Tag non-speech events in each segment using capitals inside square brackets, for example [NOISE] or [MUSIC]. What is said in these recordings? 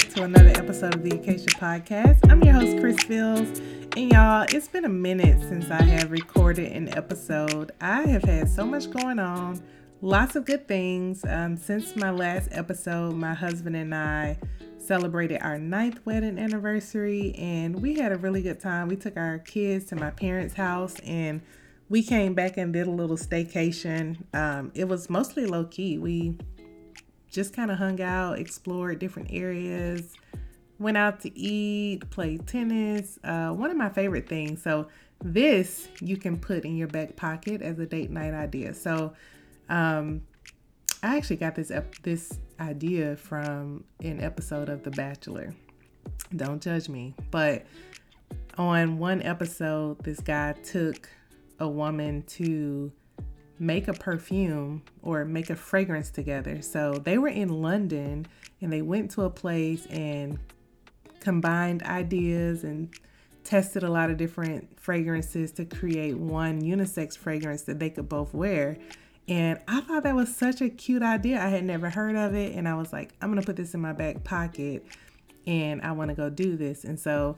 back to another episode of the Acacia Podcast. I'm your host, Chris Fields. And y'all, it's been a minute since I have recorded an episode. I have had so much going on, lots of good things. Um, since my last episode, my husband and I celebrated our ninth wedding anniversary, and we had a really good time. We took our kids to my parents' house and we came back and did a little staycation. Um, it was mostly low key. We just kind of hung out, explored different areas, went out to eat, played tennis. Uh, one of my favorite things. So, this you can put in your back pocket as a date night idea. So, um, I actually got this ep- this idea from an episode of The Bachelor. Don't judge me, but on one episode, this guy took a woman to make a perfume or make a fragrance together. So they were in London and they went to a place and combined ideas and tested a lot of different fragrances to create one unisex fragrance that they could both wear. And I thought that was such a cute idea. I had never heard of it. And I was like, I'm going to put this in my back pocket and I want to go do this. And so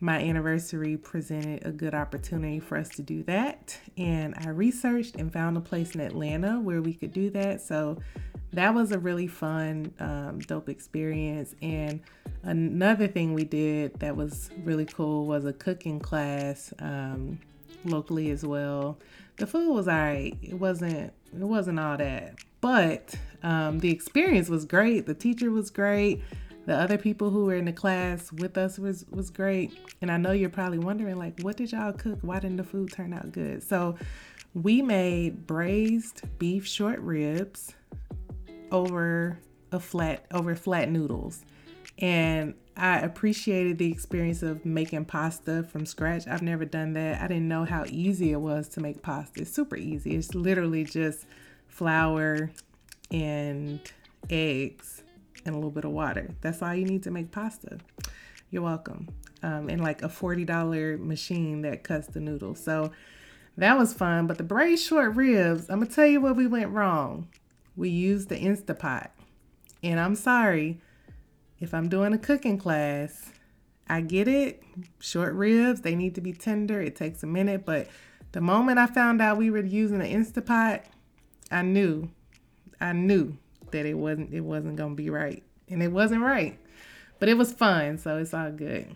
my anniversary presented a good opportunity for us to do that. And I researched and found a place in Atlanta where we could do that. So that was a really fun, um, dope experience. And another thing we did that was really cool was a cooking class um, locally as well. The food was alright. It wasn't. It wasn't all that, but um, the experience was great. The teacher was great the other people who were in the class with us was was great and i know you're probably wondering like what did y'all cook why didn't the food turn out good so we made braised beef short ribs over a flat over flat noodles and I appreciated the experience of making pasta from scratch. I've never done that. I didn't know how easy it was to make pasta. It's super easy. It's literally just flour and eggs and a little bit of water. That's all you need to make pasta. You're welcome. Um, and like a $40 machine that cuts the noodles. So that was fun. But the braised short ribs, I'm going to tell you what we went wrong. We used the Instapot. And I'm sorry if I'm doing a cooking class, I get it. Short ribs, they need to be tender. It takes a minute. But the moment I found out we were using the Instapot, I knew, I knew that it wasn't it wasn't gonna be right, and it wasn't right, but it was fun, so it's all good.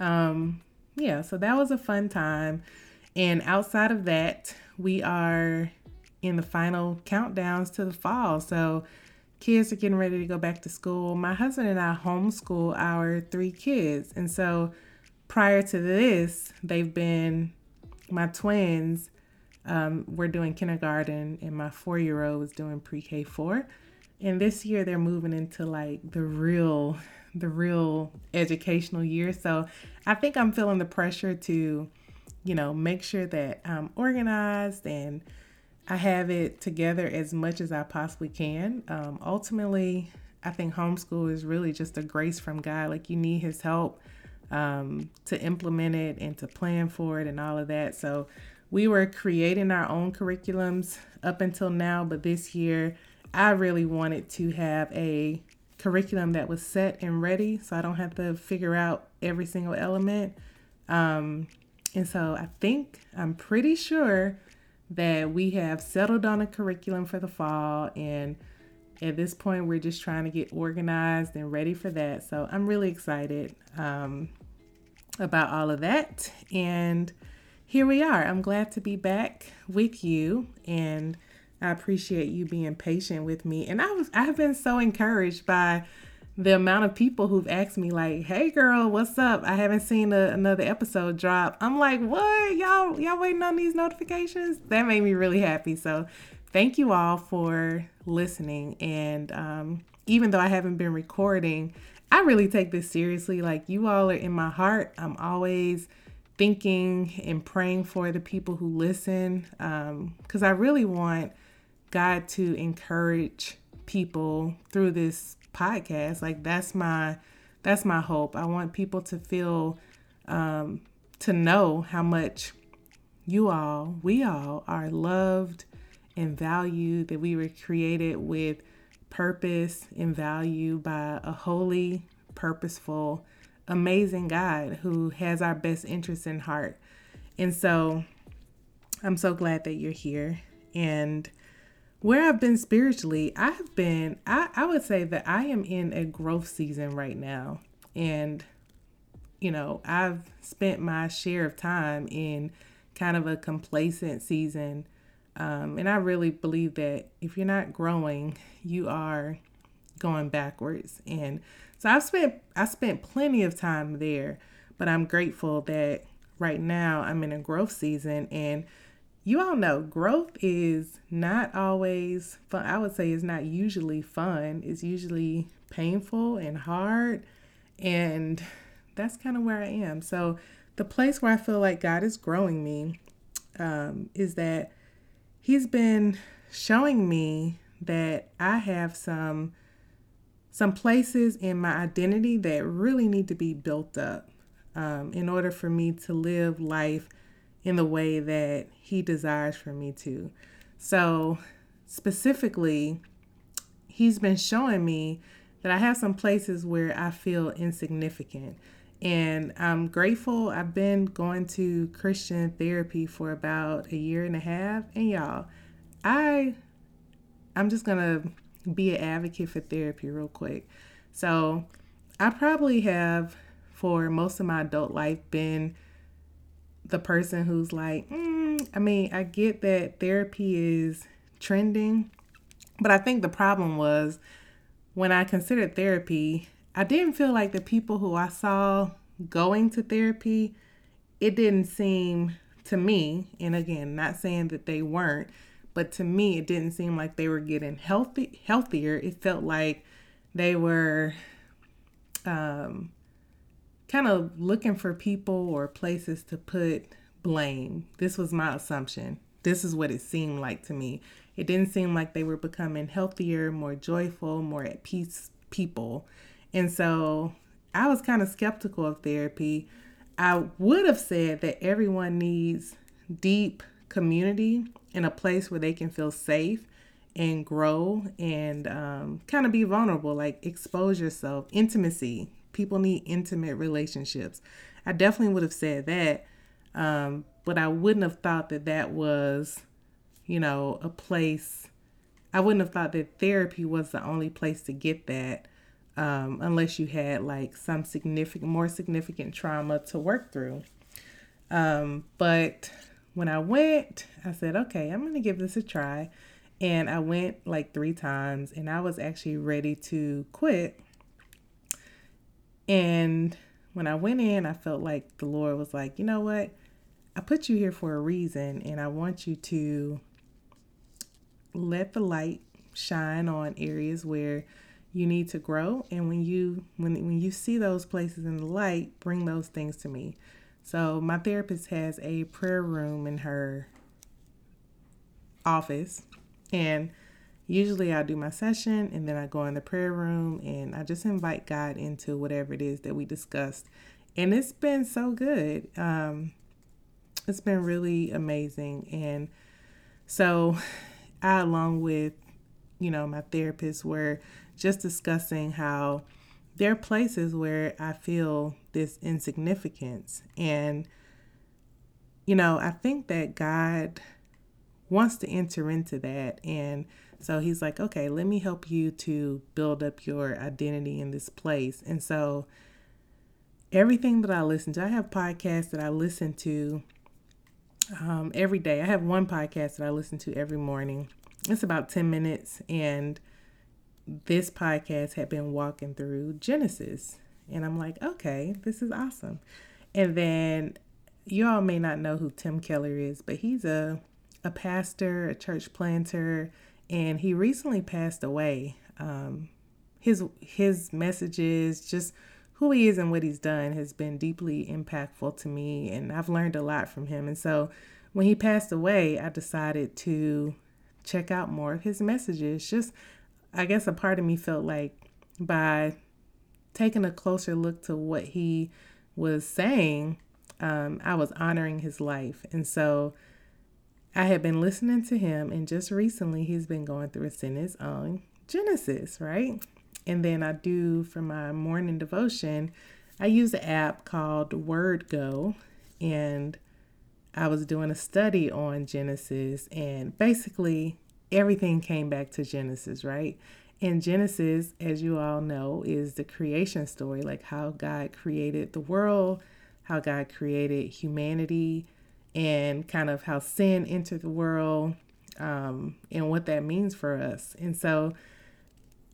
Um, yeah, so that was a fun time, and outside of that, we are in the final countdowns to the fall. So kids are getting ready to go back to school. My husband and I homeschool our three kids, and so prior to this, they've been my twins. Um, we're doing kindergarten, and my four year old was doing pre K four. And this year they're moving into like the real the real educational year. So I think I'm feeling the pressure to, you know, make sure that I'm organized and I have it together as much as I possibly can. Um, ultimately, I think homeschool is really just a grace from God. Like you need His help um, to implement it and to plan for it and all of that. So we were creating our own curriculums up until now, but this year I really wanted to have a curriculum that was set and ready so I don't have to figure out every single element. Um, and so I think, I'm pretty sure that we have settled on a curriculum for the fall. And at this point, we're just trying to get organized and ready for that. So I'm really excited um, about all of that. And here we are. I'm glad to be back with you. And I appreciate you being patient with me. And I was I've been so encouraged by the amount of people who've asked me like, "Hey girl, what's up? I haven't seen a, another episode drop." I'm like, "What? Y'all y'all waiting on these notifications?" That made me really happy. So, thank you all for listening and um, even though I haven't been recording, I really take this seriously. Like you all are in my heart. I'm always thinking and praying for the people who listen because um, I really want God to encourage people through this podcast. Like that's my that's my hope. I want people to feel um, to know how much you all, we all are loved and valued, that we were created with purpose and value by a holy, purposeful, amazing God who has our best interests in heart. And so I'm so glad that you're here. And where I've been spiritually, I've been, I, I would say that I am in a growth season right now. And, you know, I've spent my share of time in kind of a complacent season. Um, and I really believe that if you're not growing, you are going backwards. And so I've spent I spent plenty of time there, but I'm grateful that right now I'm in a growth season and you all know growth is not always fun. I would say it's not usually fun. It's usually painful and hard. And that's kind of where I am. So, the place where I feel like God is growing me um, is that He's been showing me that I have some some places in my identity that really need to be built up um, in order for me to live life in the way that He desires for me to. So, specifically, He's been showing me that I have some places where I feel insignificant. And I'm grateful. I've been going to Christian therapy for about a year and a half. And y'all, I I'm just gonna be an advocate for therapy real quick. So I probably have for most of my adult life been the person who's like, mm, I mean, I get that therapy is trending, but I think the problem was when I considered therapy, I didn't feel like the people who I saw going to therapy, it didn't seem to me, and again, not saying that they weren't, but to me it didn't seem like they were getting healthy healthier. It felt like they were um kind of looking for people or places to put blame. This was my assumption. This is what it seemed like to me. It didn't seem like they were becoming healthier, more joyful, more at peace people. And so I was kind of skeptical of therapy. I would have said that everyone needs deep community in a place where they can feel safe and grow and um, kind of be vulnerable, like expose yourself, intimacy, people need intimate relationships. I definitely would have said that, um, but I wouldn't have thought that that was, you know, a place. I wouldn't have thought that therapy was the only place to get that, um, unless you had like some significant, more significant trauma to work through. Um, but when I went, I said, okay, I'm gonna give this a try. And I went like three times, and I was actually ready to quit and when I went in, I felt like the Lord was like, you know what? I put you here for a reason, and I want you to let the light shine on areas where you need to grow. And when you when when you see those places in the light, bring those things to me. So my therapist has a prayer room in her office, and Usually I do my session and then I go in the prayer room and I just invite God into whatever it is that we discussed. And it's been so good. Um, it's been really amazing. And so I, along with, you know, my therapist, were just discussing how there are places where I feel this insignificance. And, you know, I think that God wants to enter into that. And so he's like, okay, let me help you to build up your identity in this place. And so everything that I listen to, I have podcasts that I listen to um, every day. I have one podcast that I listen to every morning. It's about 10 minutes. And this podcast had been walking through Genesis. And I'm like, okay, this is awesome. And then you all may not know who Tim Keller is, but he's a a pastor, a church planter, and he recently passed away. Um, his his messages, just who he is and what he's done, has been deeply impactful to me, and I've learned a lot from him. And so, when he passed away, I decided to check out more of his messages. Just, I guess, a part of me felt like by taking a closer look to what he was saying, um, I was honoring his life, and so I had been listening to him, and just recently he's been going through a sentence on Genesis, right? And then I do for my morning devotion, I use an app called WordGo. And I was doing a study on Genesis, and basically everything came back to Genesis, right? And Genesis, as you all know, is the creation story, like how God created the world, how God created humanity, and kind of how sin entered the world um, and what that means for us. And so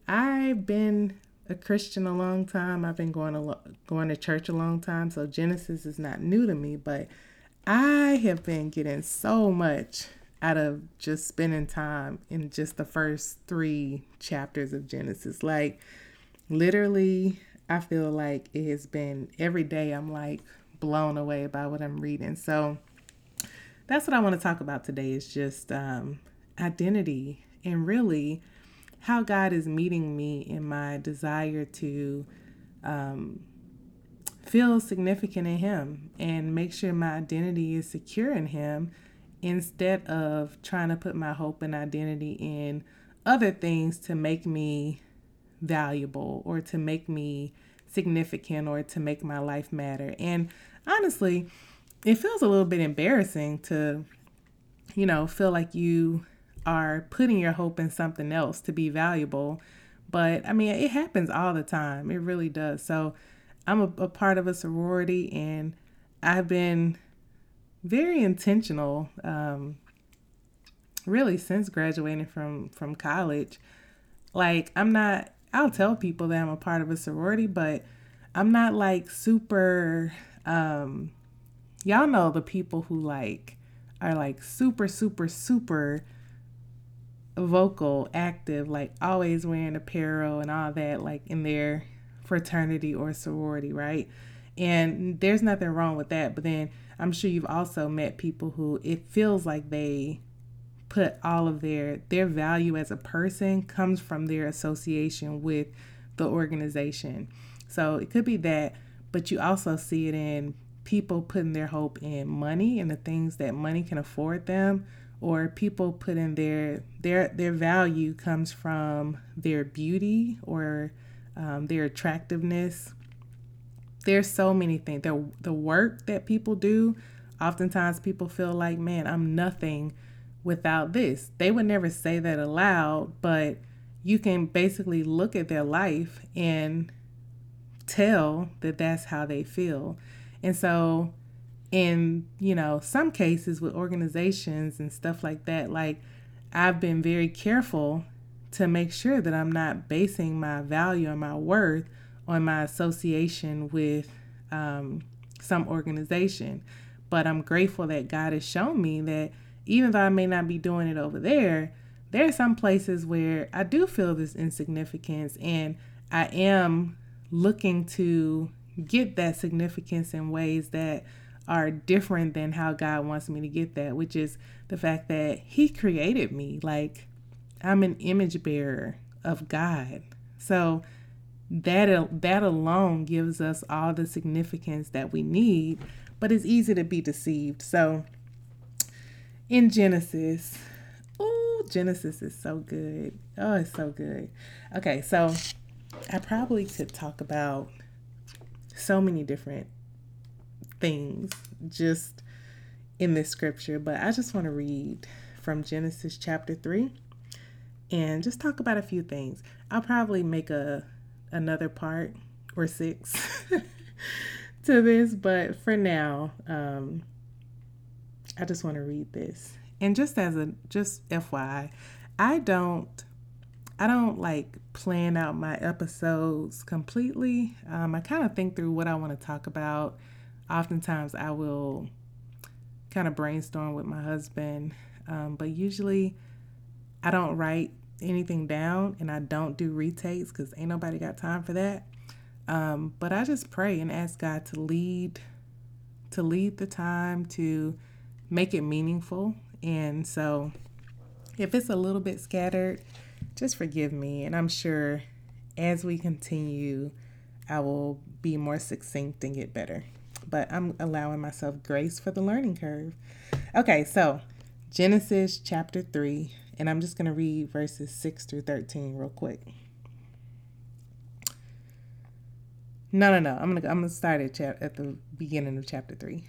I've been a Christian a long time. I've been going to going to church a long time, so Genesis is not new to me, but I have been getting so much out of just spending time in just the first 3 chapters of Genesis. Like literally I feel like it has been every day I'm like blown away by what I'm reading. So that's what I want to talk about today is just um, identity and really how God is meeting me in my desire to um, feel significant in Him and make sure my identity is secure in Him instead of trying to put my hope and identity in other things to make me valuable or to make me significant or to make my life matter. And honestly, it feels a little bit embarrassing to, you know, feel like you are putting your hope in something else to be valuable. But I mean, it happens all the time. It really does. So I'm a, a part of a sorority and I've been very intentional, um, really since graduating from from college. Like I'm not. I'll tell people that I'm a part of a sorority, but I'm not like super um y'all know the people who like are like super super super vocal active like always wearing apparel and all that like in their fraternity or sorority right? And there's nothing wrong with that but then i'm sure you've also met people who it feels like they put all of their their value as a person comes from their association with the organization. So it could be that but you also see it in people putting their hope in money and the things that money can afford them or people putting their their their value comes from their beauty or um, their attractiveness. There's so many things the, the work that people do oftentimes people feel like man i'm nothing without this. They would never say that aloud but you can basically look at their life and tell that that's how they feel and so, in you know some cases with organizations and stuff like that, like I've been very careful to make sure that I'm not basing my value and my worth on my association with um, some organization. But I'm grateful that God has shown me that even though I may not be doing it over there, there are some places where I do feel this insignificance and I am looking to get that significance in ways that are different than how God wants me to get that, which is the fact that He created me. Like, I'm an image bearer of God. So, that, that alone gives us all the significance that we need, but it's easy to be deceived. So, in Genesis, oh, Genesis is so good. Oh, it's so good. Okay, so I probably could talk about so many different things just in this scripture, but I just want to read from Genesis chapter 3 and just talk about a few things. I'll probably make a another part or six [LAUGHS] to this, but for now, um, I just want to read this. And just as a just FYI, I don't I don't like plan out my episodes completely. Um, I kind of think through what I want to talk about. Oftentimes, I will kind of brainstorm with my husband, um, but usually I don't write anything down and I don't do retakes because ain't nobody got time for that. Um, but I just pray and ask God to lead, to lead the time, to make it meaningful. And so, if it's a little bit scattered, just forgive me. And I'm sure as we continue, I will be more succinct and get better. But I'm allowing myself grace for the learning curve. Okay, so Genesis chapter 3, and I'm just going to read verses 6 through 13 real quick. No, no, no. I'm gonna I'm gonna start at chap- at the beginning of chapter three.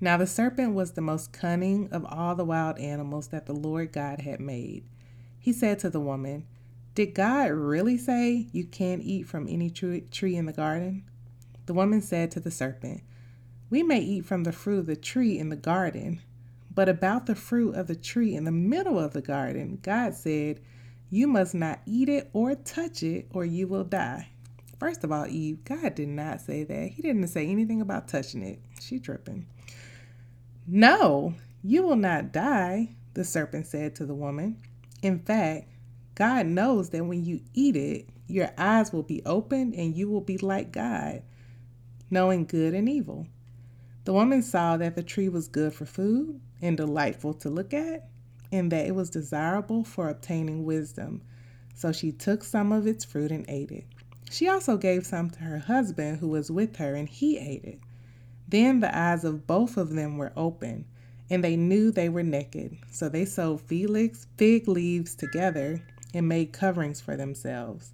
Now the serpent was the most cunning of all the wild animals that the Lord God had made. He said to the woman, Did God really say you can't eat from any tree in the garden? The woman said to the serpent, We may eat from the fruit of the tree in the garden, but about the fruit of the tree in the middle of the garden, God said, You must not eat it or touch it, or you will die. First of all, Eve, God did not say that. He didn't say anything about touching it. She tripping. No, you will not die, the serpent said to the woman. In fact, God knows that when you eat it, your eyes will be opened and you will be like God, knowing good and evil. The woman saw that the tree was good for food and delightful to look at, and that it was desirable for obtaining wisdom. So she took some of its fruit and ate it. She also gave some to her husband who was with her, and he ate it. Then the eyes of both of them were open, and they knew they were naked. So they sewed fig leaves together and made coverings for themselves.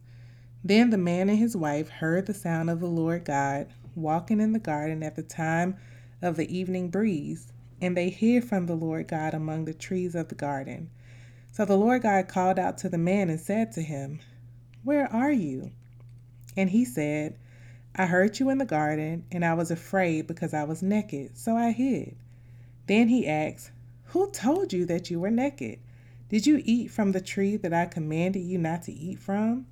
Then the man and his wife heard the sound of the Lord God walking in the garden at the time of the evening breeze, and they hid from the Lord God among the trees of the garden. So the Lord God called out to the man and said to him, Where are you? And he said, I heard you in the garden, and I was afraid because I was naked, so I hid. Then he asked, Who told you that you were naked? Did you eat from the tree that I commanded you not to eat from?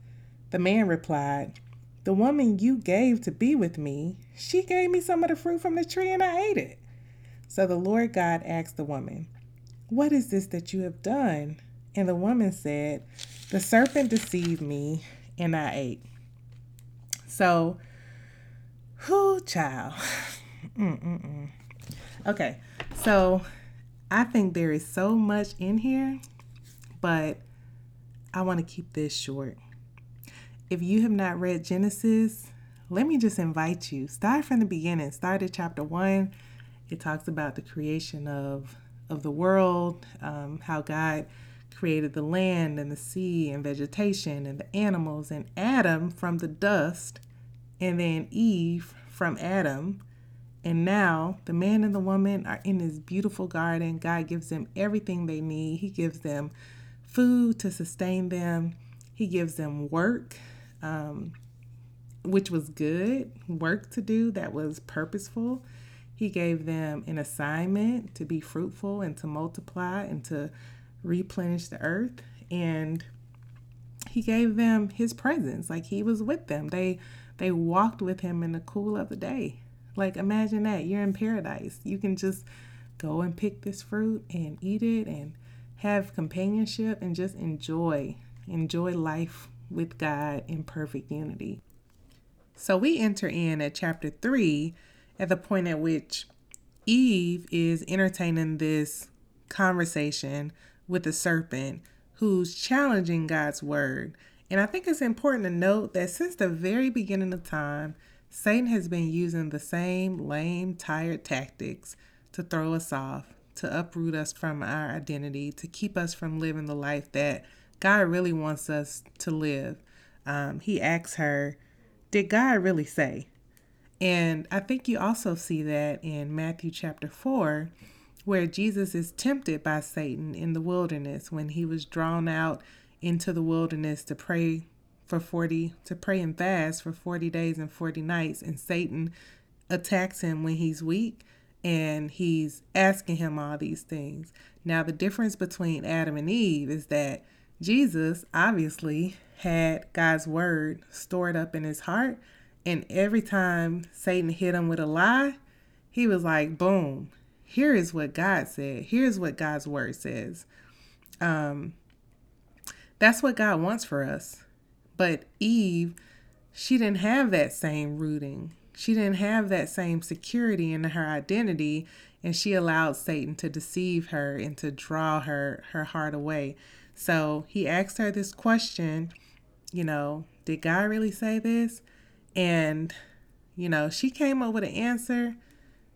The man replied, The woman you gave to be with me, she gave me some of the fruit from the tree, and I ate it. So the Lord God asked the woman, What is this that you have done? And the woman said, The serpent deceived me, and I ate. So, who child? Mm-mm-mm. [LAUGHS] Okay, so I think there is so much in here, but I want to keep this short. If you have not read Genesis, let me just invite you. Start from the beginning. Start at chapter one. It talks about the creation of of the world, um, how God created the land and the sea and vegetation and the animals and Adam from the dust and then Eve from Adam. And now the man and the woman are in this beautiful garden. God gives them everything they need. He gives them food to sustain them, He gives them work, um, which was good, work to do that was purposeful. He gave them an assignment to be fruitful and to multiply and to replenish the earth. And he gave them his presence, like he was with them. They they walked with him in the cool of the day. Like, imagine that. You're in paradise. You can just go and pick this fruit and eat it and have companionship and just enjoy. Enjoy life with God in perfect unity. So we enter in at chapter 3 at the point at which Eve is entertaining this conversation with the serpent who's challenging God's word and I think it's important to note that since the very beginning of time, Satan has been using the same lame, tired tactics to throw us off, to uproot us from our identity, to keep us from living the life that God really wants us to live. Um, he asks her, Did God really say? And I think you also see that in Matthew chapter 4, where Jesus is tempted by Satan in the wilderness when he was drawn out into the wilderness to pray for 40 to pray and fast for 40 days and 40 nights and Satan attacks him when he's weak and he's asking him all these things. Now the difference between Adam and Eve is that Jesus obviously had God's word stored up in his heart and every time Satan hit him with a lie, he was like, boom, here is what God said. Here's what God's word says. Um, that's what God wants for us. But Eve, she didn't have that same rooting. She didn't have that same security in her identity, and she allowed Satan to deceive her and to draw her her heart away. So he asked her this question, you know, did God really say this? And you know, she came up with an answer.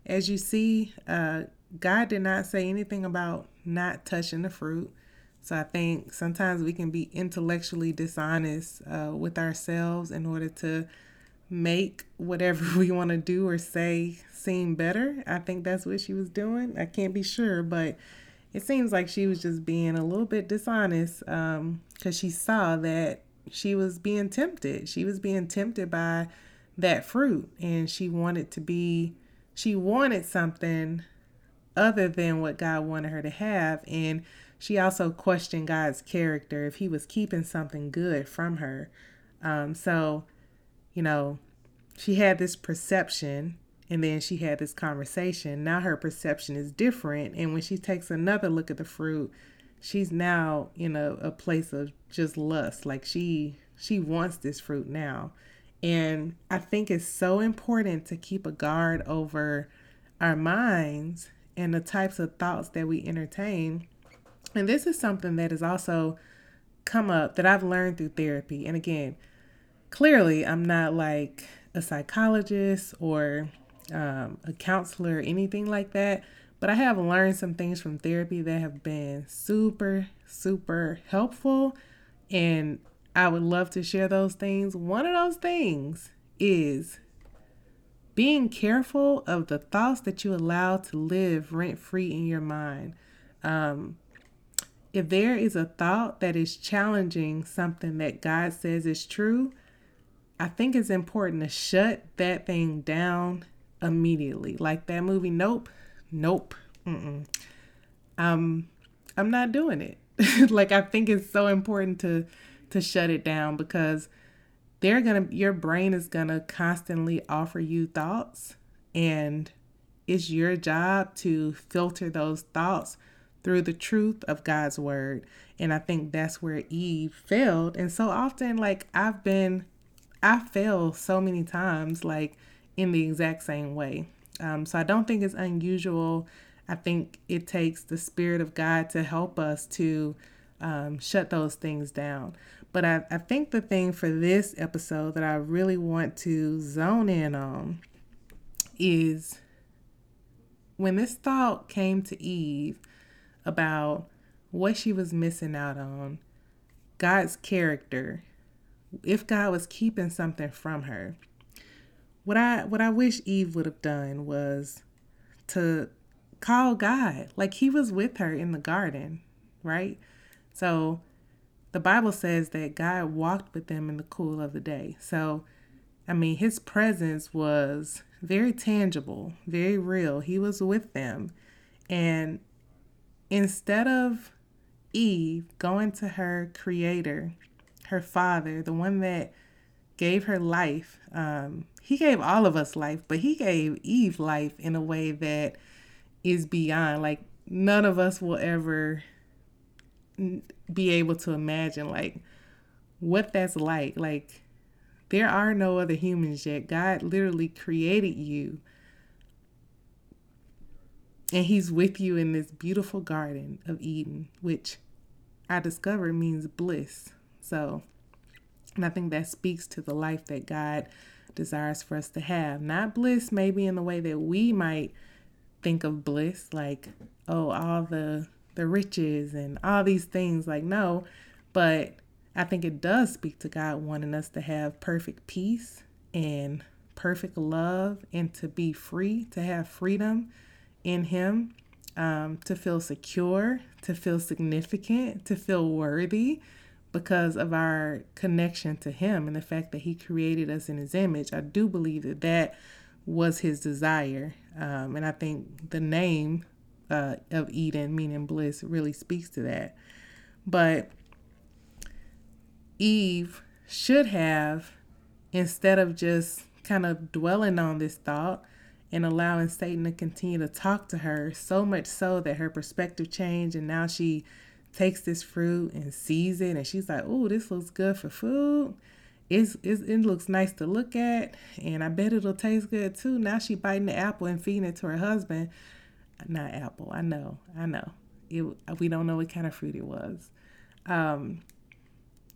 As you see, uh, God did not say anything about not touching the fruit. So I think sometimes we can be intellectually dishonest uh, with ourselves in order to make whatever [LAUGHS] we want to do or say seem better. I think that's what she was doing. I can't be sure, but it seems like she was just being a little bit dishonest because um, she saw that she was being tempted. She was being tempted by that fruit and she wanted to be, she wanted something other than what God wanted her to have. And she also questioned God's character if he was keeping something good from her. Um, so, you know, she had this perception and then she had this conversation. Now her perception is different. And when she takes another look at the fruit, she's now in a, a place of just lust. Like she she wants this fruit now. And I think it's so important to keep a guard over our minds and the types of thoughts that we entertain. And this is something that has also come up that I've learned through therapy. And again, clearly, I'm not like a psychologist or um, a counselor or anything like that, but I have learned some things from therapy that have been super, super helpful. And I would love to share those things. One of those things is being careful of the thoughts that you allow to live rent free in your mind. Um, if there is a thought that is challenging something that God says is true, I think it's important to shut that thing down immediately. Like that movie, Nope. Nope. Mm-mm. Um, I'm not doing it. [LAUGHS] like I think it's so important to to shut it down because they're gonna your brain is gonna constantly offer you thoughts and it's your job to filter those thoughts through the truth of God's word. And I think that's where Eve failed. And so often, like, I've been, I fail so many times, like, in the exact same way. Um, so I don't think it's unusual. I think it takes the Spirit of God to help us to um, shut those things down. But I, I think the thing for this episode that I really want to zone in on is when this thought came to Eve about what she was missing out on, God's character, if God was keeping something from her. What I what I wish Eve would have done was to call God. Like he was with her in the garden, right? So the Bible says that God walked with them in the cool of the day. So I mean, his presence was very tangible, very real. He was with them. And instead of Eve going to her creator, her father, the one that gave her life, um, he gave all of us life, but he gave Eve life in a way that is beyond. Like, none of us will ever be able to imagine, like, what that's like. Like, there are no other humans yet. God literally created you and he's with you in this beautiful garden of Eden, which I discovered means bliss. So, I think that speaks to the life that God desires for us to have. Not bliss, maybe in the way that we might think of bliss, like, oh, all the the riches and all these things. Like, no, but I think it does speak to God wanting us to have perfect peace and perfect love and to be free, to have freedom in Him, um, to feel secure, to feel significant, to feel worthy because of our connection to Him and the fact that He created us in His image. I do believe that that was His desire. Um, and I think the name uh, of Eden, meaning bliss, really speaks to that. But Eve should have, instead of just kind of dwelling on this thought, and allowing Satan to continue to talk to her so much so that her perspective changed and now she takes this fruit and sees it and she's like, "Oh, this looks good for food. It's, it's, it looks nice to look at and I bet it'll taste good too." Now she biting the apple and feeding it to her husband. Not apple. I know. I know. It we don't know what kind of fruit it was. Um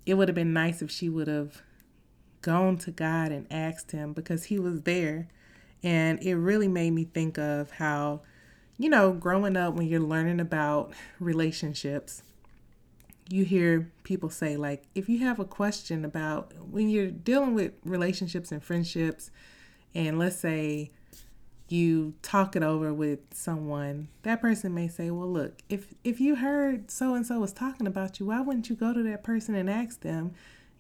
it would have been nice if she would have gone to God and asked him because he was there and it really made me think of how, you know, growing up when you're learning about relationships, you hear people say, like, if you have a question about when you're dealing with relationships and friendships, and let's say you talk it over with someone, that person may say, "Well, look, if if you heard so and so was talking about you, why wouldn't you go to that person and ask them?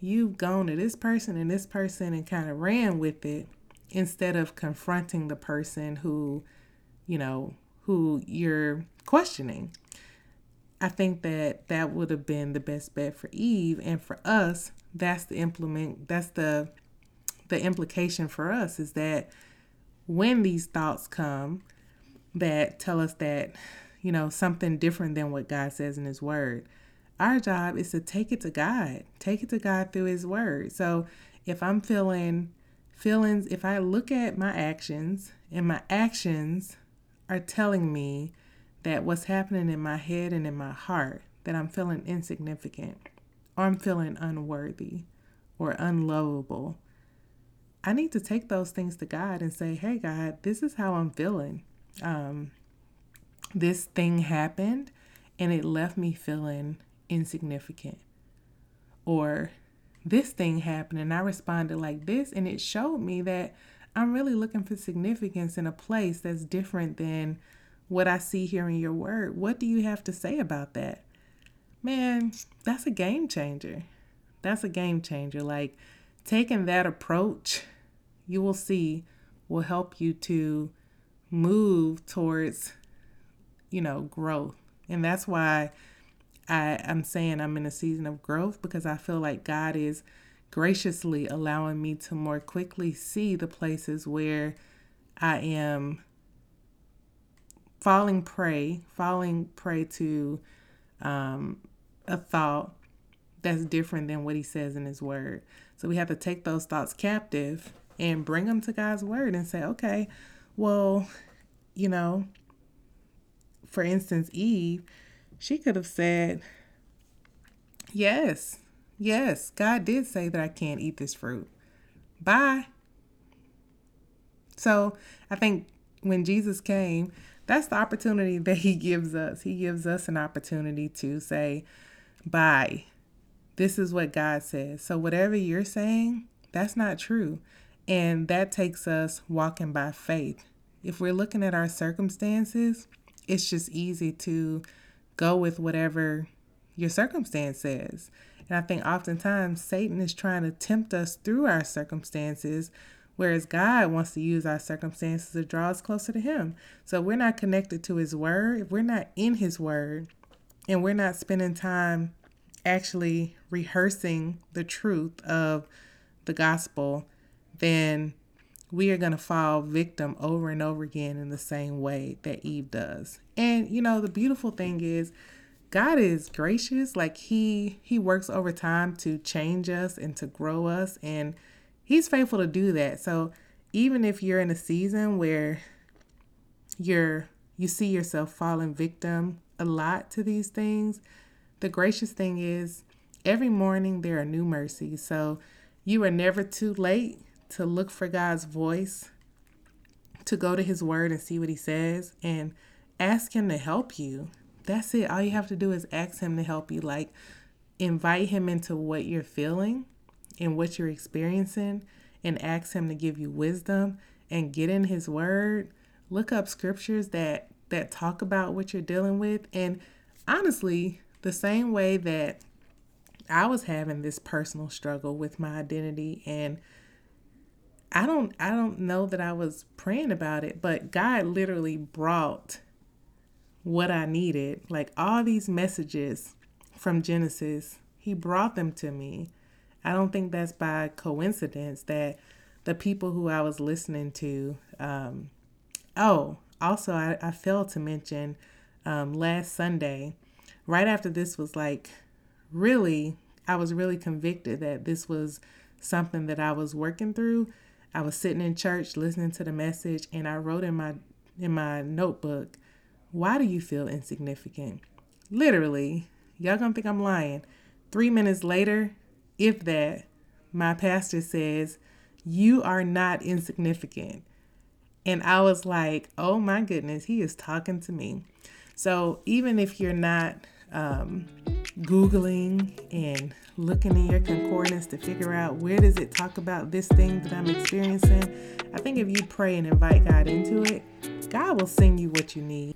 You've gone to this person and this person and kind of ran with it instead of confronting the person who, you know, who you're questioning." I think that that would have been the best bet for Eve and for us. That's the implement. That's the the implication for us is that when these thoughts come that tell us that, you know, something different than what God says in His Word, our job is to take it to God, take it to God through His Word. So if I'm feeling feelings, if I look at my actions and my actions are telling me that what's happening in my head and in my heart, that I'm feeling insignificant or I'm feeling unworthy or unlovable, I need to take those things to God and say, hey, God, this is how I'm feeling. Um, this thing happened and it left me feeling insignificant. Or this thing happened and I responded like this and it showed me that I'm really looking for significance in a place that's different than what I see here in your word. What do you have to say about that? Man, that's a game changer. That's a game changer. Like, taking that approach, you will see, will help you to move towards, you know, growth. And that's why I, I'm saying I'm in a season of growth because I feel like God is graciously allowing me to more quickly see the places where I am falling prey, falling prey to um, a thought that's different than what he says in his word. So we have to take those thoughts captive and bring them to God's word and say, okay, well, you know, for instance, Eve, she could have said, yes, yes, God did say that I can't eat this fruit. Bye. So I think when Jesus came, that's the opportunity that he gives us. He gives us an opportunity to say, bye this is what God says. So, whatever you're saying, that's not true. And that takes us walking by faith. If we're looking at our circumstances, it's just easy to go with whatever your circumstance says. And I think oftentimes Satan is trying to tempt us through our circumstances, whereas God wants to use our circumstances to draw us closer to Him. So we're not connected to His Word, if we're not in His Word, and we're not spending time actually rehearsing the truth of the gospel, then we are going to fall victim over and over again in the same way that Eve does. And you know, the beautiful thing is God is gracious. Like he he works over time to change us and to grow us and he's faithful to do that. So even if you're in a season where you're you see yourself falling victim a lot to these things, the gracious thing is, every morning there are new mercies. So you are never too late to look for God's voice, to go to His Word and see what He says, and ask Him to help you. That's it. All you have to do is ask Him to help you. Like, invite Him into what you're feeling and what you're experiencing, and ask Him to give you wisdom and get in His Word. Look up scriptures that that talk about what you're dealing with, and honestly, the same way that I was having this personal struggle with my identity and I don't I don't know that I was praying about it, but God literally brought what I needed, like all these messages from Genesis. He brought them to me. I don't think that's by coincidence that the people who I was listening to um oh, also I, I failed to mention um last Sunday right after this was like really, I was really convicted that this was something that I was working through. I was sitting in church listening to the message and I wrote in my in my notebook, why do you feel insignificant? Literally, y'all gonna think I'm lying. Three minutes later, if that, my pastor says, You are not insignificant. And I was like, Oh my goodness, he is talking to me. So even if you're not um, Googling and looking in your concordance to figure out where does it talk about this thing that I'm experiencing. I think if you pray and invite God into it, God will send you what you need.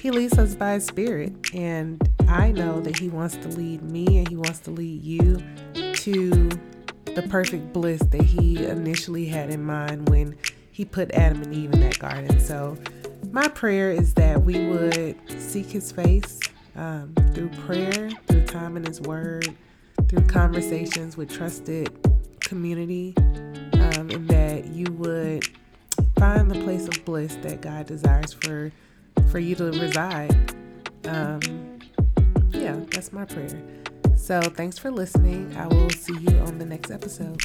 He leads us by His Spirit, and I know that He wants to lead me and He wants to lead you to the perfect bliss that He initially had in mind when He put Adam and Eve in that garden. So, my prayer is that we would seek His face um, through prayer, through time in His Word, through conversations with trusted community, um, and that you would find the place of bliss that God desires for for you to reside. Um, yeah, that's my prayer. So thanks for listening. I will see you on the next episode.